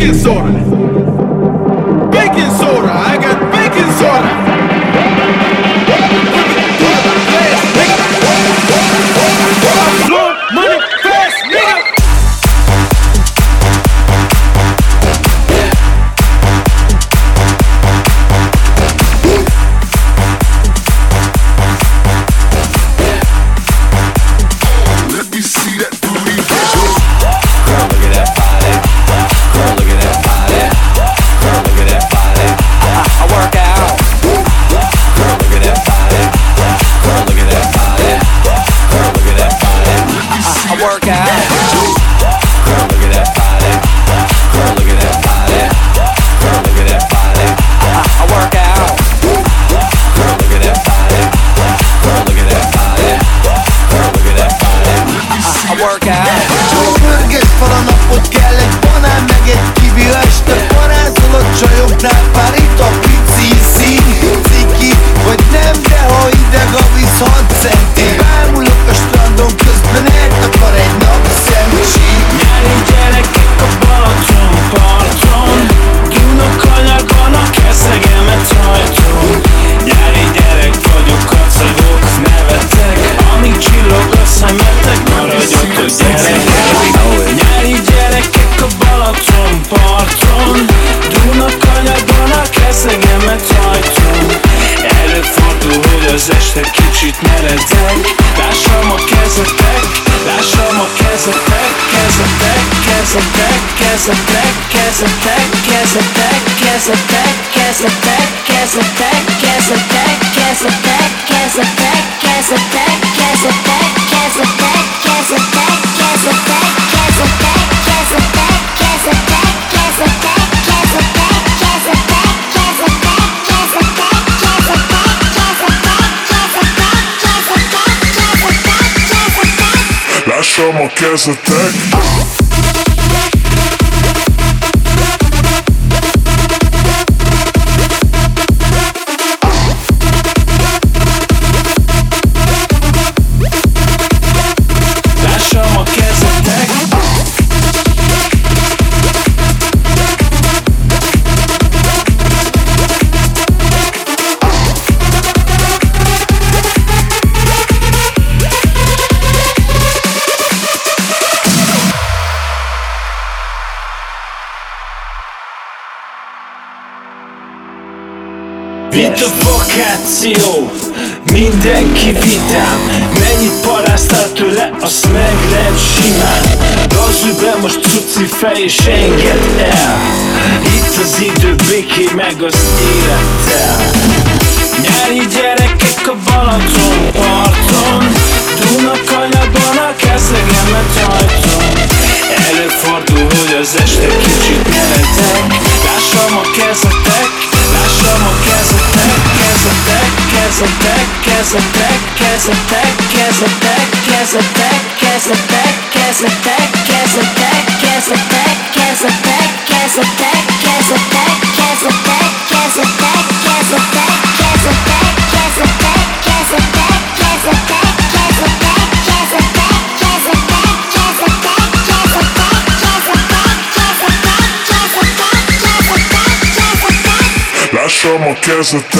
get sorted. Lasciamo a casa te asustaron.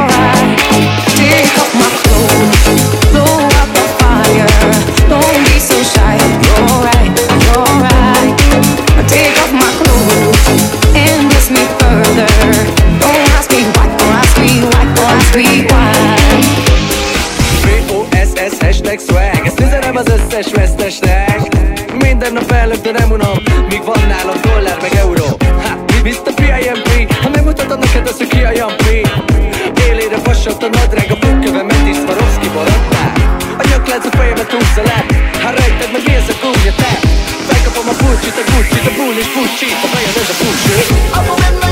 de nem unom Míg van nálam dollár meg euró. Hát, Mr. PIMP Ha nem mutatod neked az, hogy ki a jampi Élére fasadt a nadrág A fogkövemet is Swarovski baradtál A nyaklánc a fejemet húzza le Ha rejted meg mi ez a gumja te. Felkapom a pulcsit, a gucci a bún és pucsit A fejed ez a pucsi A momentum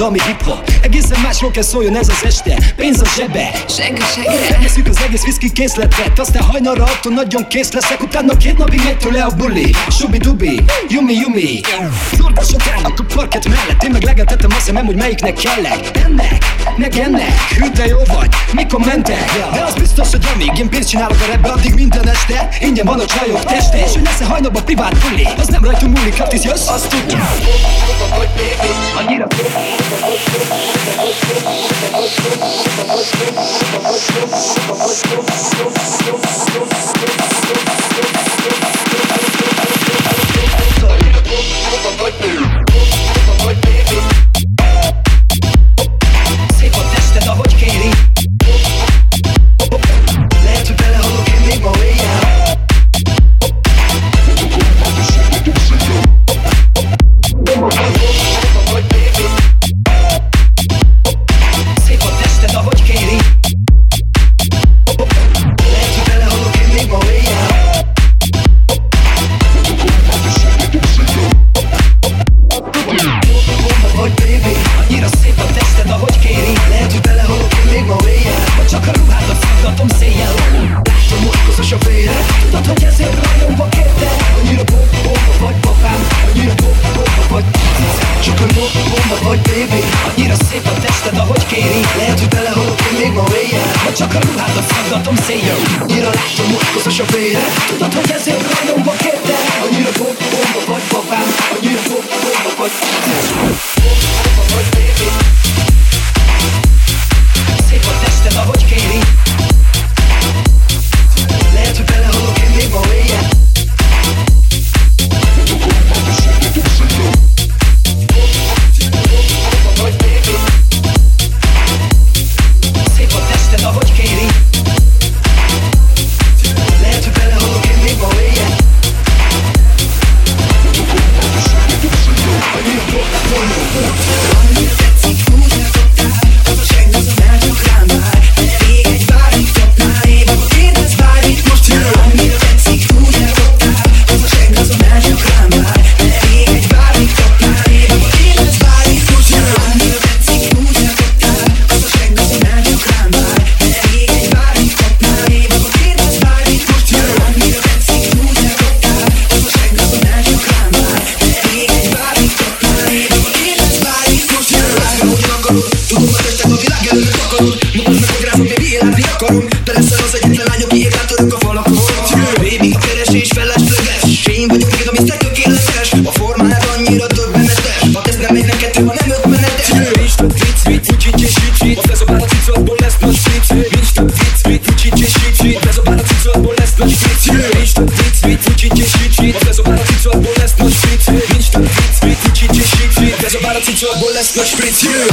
ami hip-hop. Egészen másról kell szóljon ez az este. Pénz a zsebe, viszki készletet Aztán hajnalra attól nagyon kész leszek Utána két napig egytől le a buli. Subi-dubi, yumi-yumi Zurdasok állnak a parket mellett Én meg legeltettem azt hiszem, hogy melyiknek kellek. Ennek, meg ennek Hű de jó vagy, mikor mentek? De az biztos, hogy amíg én pénzt csinálok a repbe Addig minden este ingyen van a csajok teste. És hogy lesz-e hajnalban privát buli? Az nem rajtunk múlik, hát ha Curtis jössz, azt tudjuk Annyira Annyira Like me. Let's go,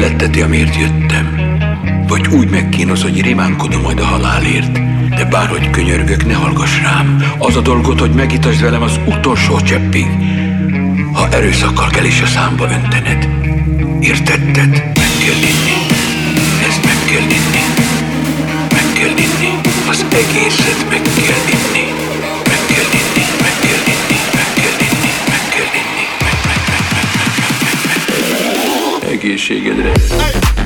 vagy feletteti, amiért jöttem. Vagy úgy megkínoz, hogy rimánkodom majd a halálért, de bárhogy könyörgök, ne hallgass rám. Az a dolgot, hogy megitasd velem az utolsó cseppig, ha erőszakkal kell is a számba öntened. Értetted? Meg kell inni. Ezt meg kell inni. Meg kell inni. Az egészet meg kell inni. Meg kell inni. Meg, meg, meg. Egészségedre.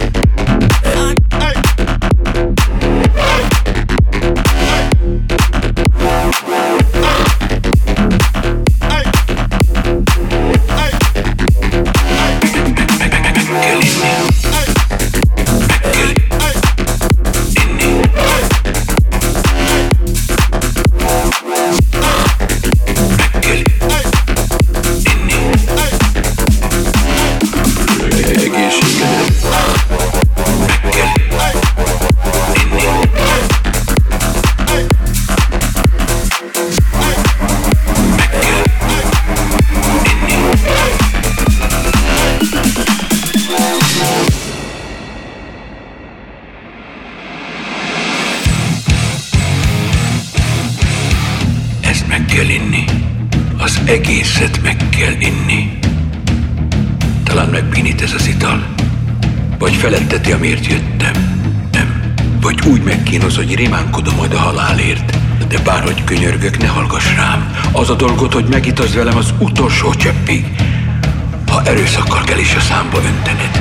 Megitasd velem az utolsó cseppig. Ha erőszakkal kell is a számba öntened.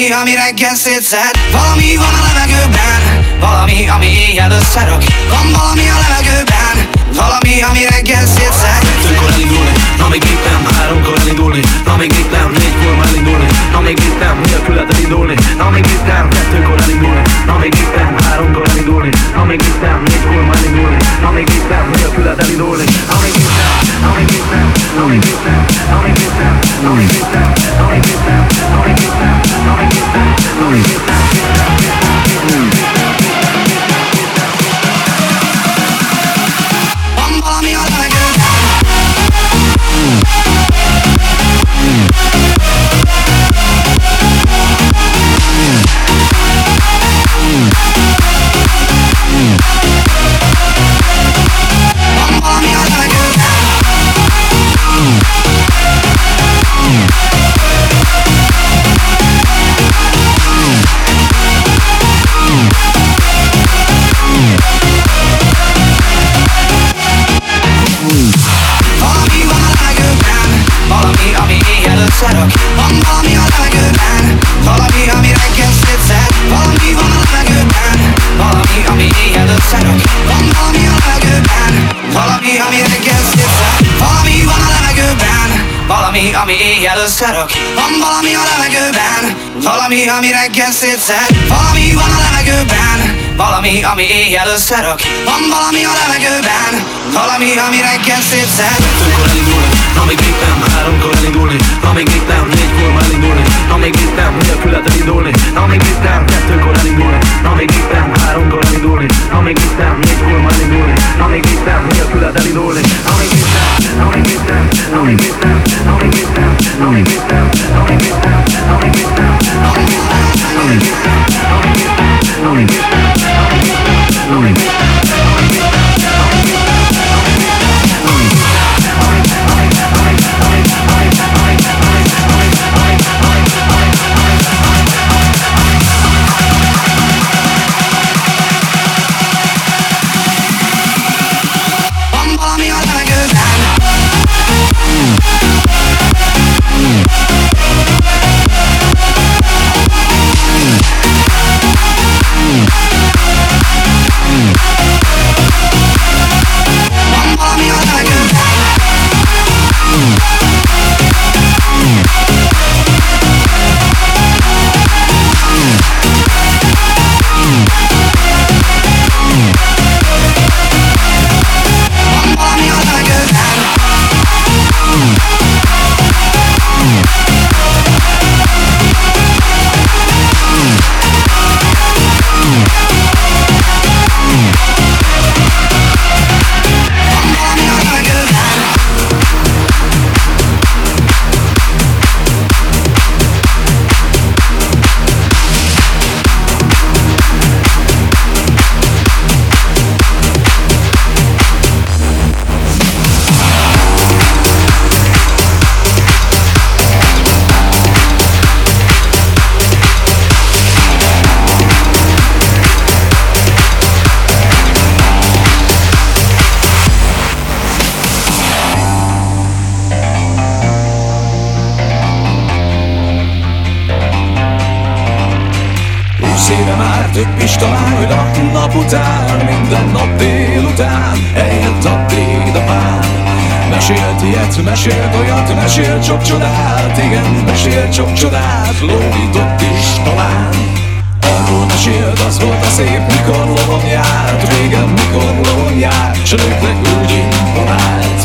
Valami, ami reggel szétszed Valami van a levegőben, valami, ami éjjel összerak Van valami a levegőben, valami, ami reggel szétszed Kettőkor elindulni, na még itt nem Háromkor elindulni, na még itt nem Négykor már elindulni, na még itt nem Nélküled elindulni, na még itt nem Kettőkor elindulni, na még itt nem Háromkor elindulni, na még itt nem Négykor már elindulni, na még itt nem Nélküled elindulni, na még nem, na még itt nem Na még itt nem, na még itt nem Na még itt nem, na még itt nem Na még itt nem, na még itt nem Van valami a levegőben, összerak Van valami a levegőben Valami, ami reggel szétszed. Valami van a levegőben Valami, ami éjjel összerak Van valami a levegőben Valami, ami reggel szétszed Kettőkor elindulni, amíg nem Háromkor elindulni, amíg nem Négykor elindulni, amíg nem Nélküled elindulni, amíg nem Kettőkor elindulni, amíg nem Háromkor elindulni, amíg nem Négykor elindulni, amíg nem Nélküled elindulni, amíg nem Amíg nem, amíg nem Amíg nem, amíg nem Amíg nem, amíg nem Amíg nem, amíg nem Amíg nem, amíg nem Amíg nem, amíg itt Igen, mesélt sok csodát, lógított is talán. Arról mesélt, az volt a szép, mikor lovon járt Régen, mikor lovon járt, s nőknek úgy imponált.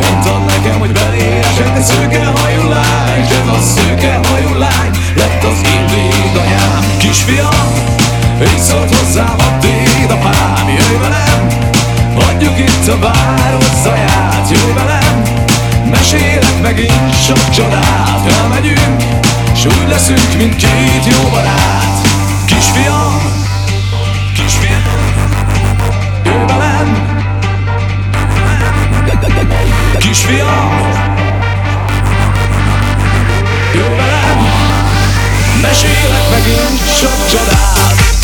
Mondtad nekem, hogy belé esett egy szőke hajú lány ez a szőke hajú lány lett az én dédanyám Kisfiam, így szólt hozzám a dédapám Jöjj velem, hagyjuk itt a város zaját Jöjj velem, mesélek megint sok csodát. Elmegyünk, s úgy leszünk, mint két jó barát. Kisfiam, kisfiam, jöjj velem. Kisfiam, jöjj velem. Mesélek megint sok csodát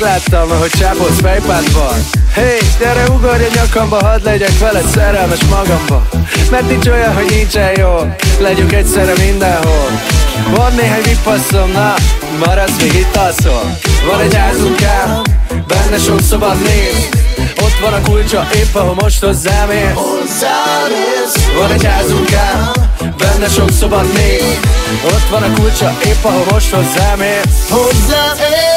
megláttam, hogy csápolsz fejpádban Hé, hey, gyere ugorj a nyakamba, hadd legyek veled szerelmes magamba. Mert nincs olyan, hogy nincsen jó, legyünk egyszerre mindenhol. Van néhány vipasszom, na, maradsz még itt alszol. Van egy házunk ám, benne sok szoba néz. Ott van a kulcsa, épp ahol most hozzám ér Van egy házunk ám, benne sok szoba néz. Ott van a kulcsa, épp ahol most hozzám ér Hozzám ér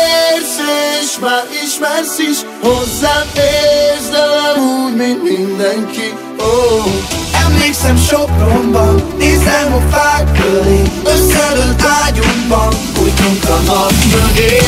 már ismersz is Hozzám érzelem úgy, mint mindenki oh. Emlékszem Sopronban, nézem a fák köré Összelőtt ágyunkban, bújtunk a nap mögé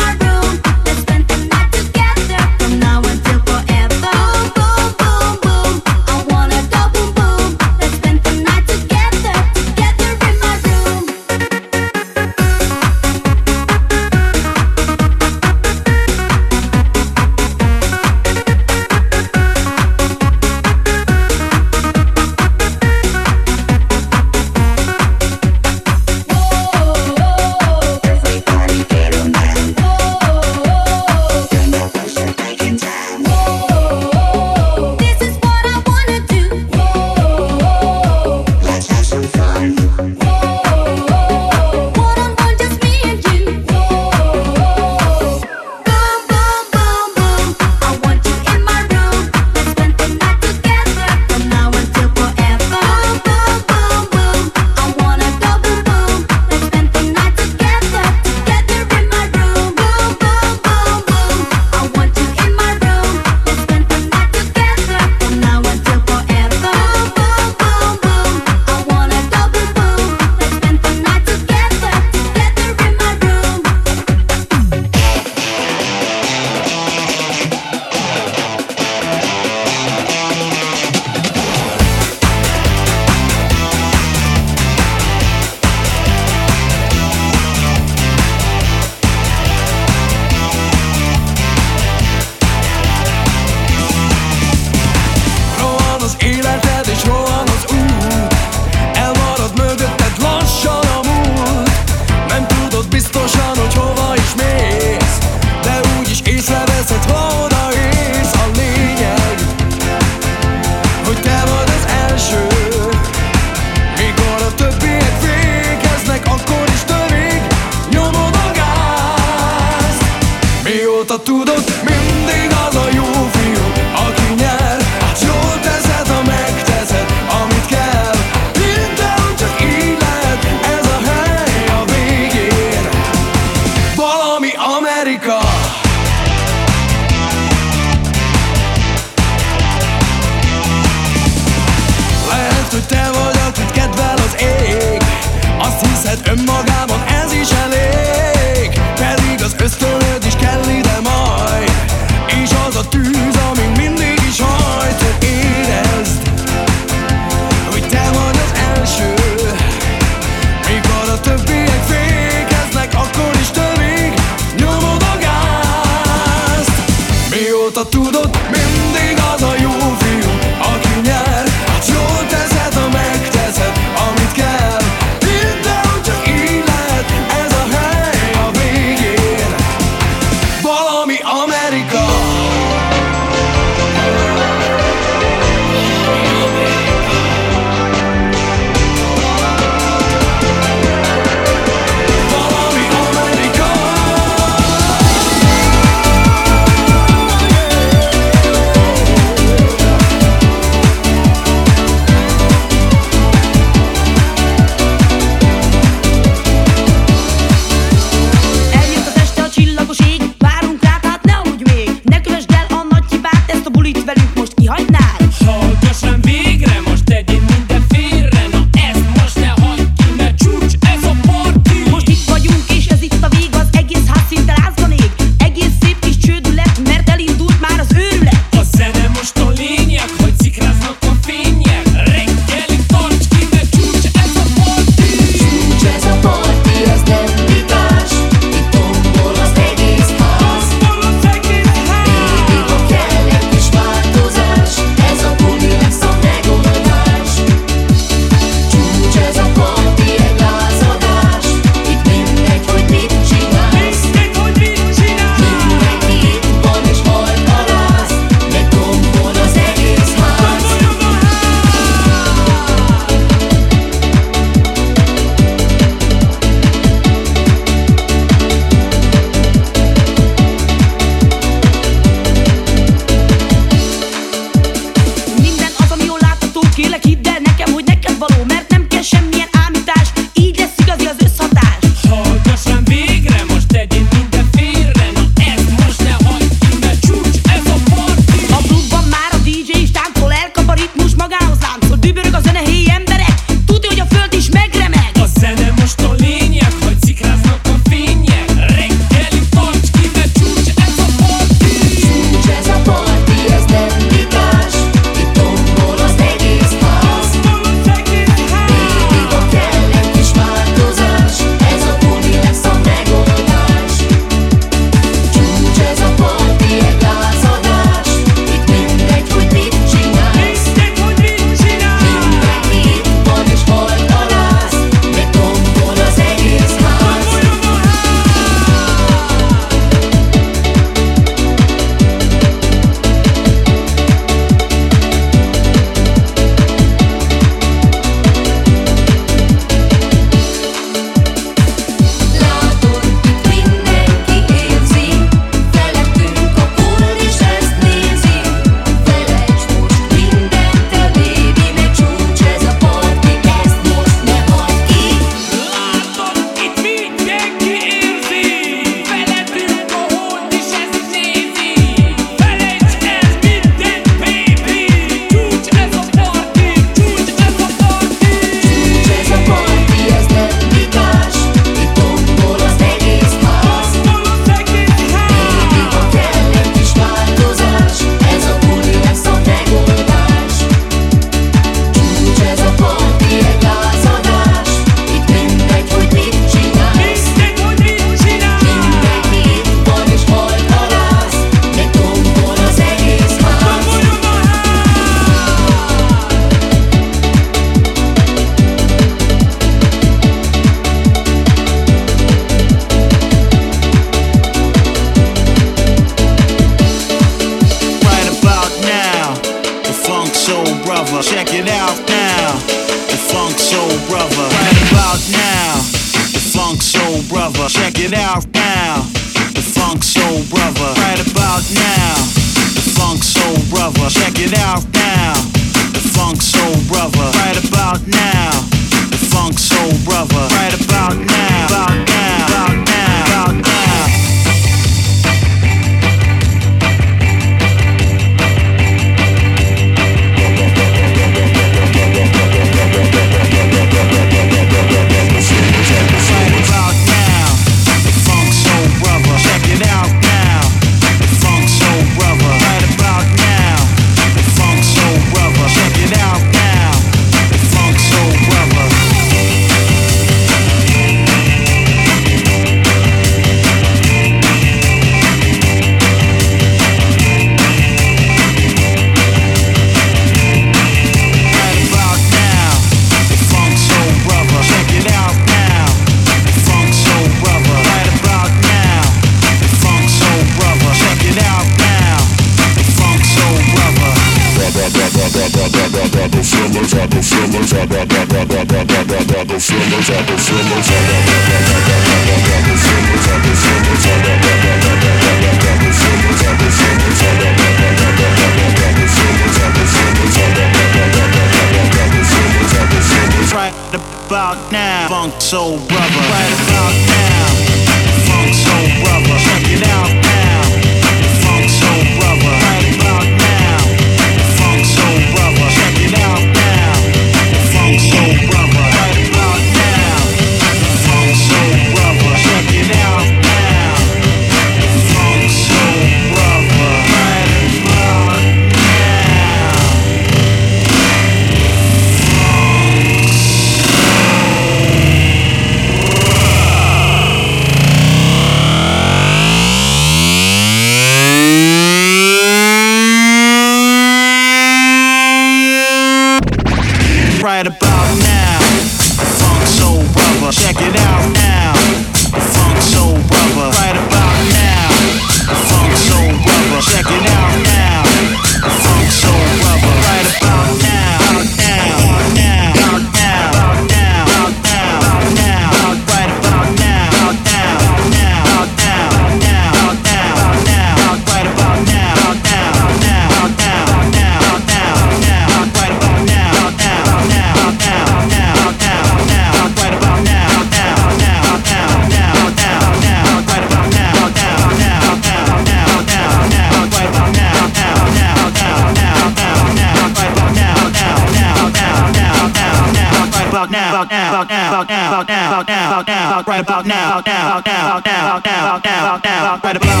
about, right about now, now, now, now, now, now, now, right about.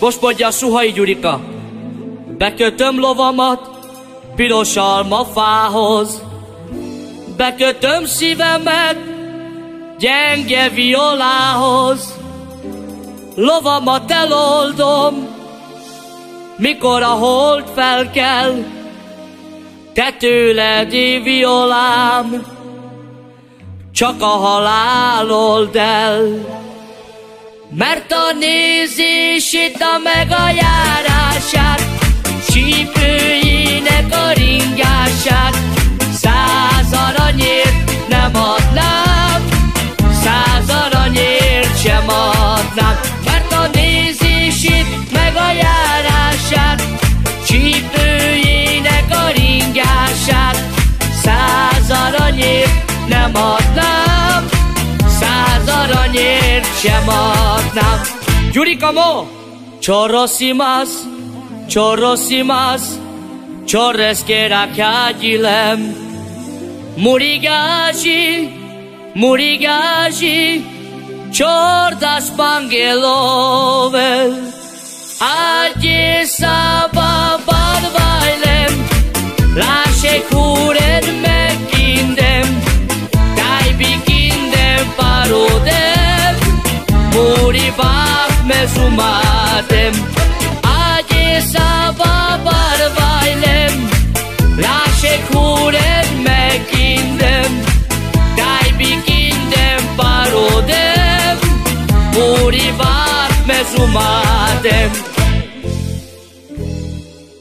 Most mondja a Suhai Gyurika. Bekötöm lovamat piros almafához, bekötöm szívemet gyenge violához, lovamat eloldom, mikor a hold felkel, te tőled violám, csak a halál old el. Mert a nézését, a meg a járását, sípőjének a ringását, száz aranyért nem adnám, száz aranyért sem adnám. Mert a nézését, meg a járását, csípőjének a ringását, száz aranyért nem adnám, Siema nam Yurikamo Chorros y más Chorros y más Chorres que era kajilem Murigaji Murigaji Chordas pangelovel Addis Ababa'n bailem La shekuren mekindim Dai bikindim parodem 우리 밤의 수마댐 아디사바 바르바일렘 라셰쿠렘 맥긴댐 다이비긴댐 바로댐 우리 밤의 수마댐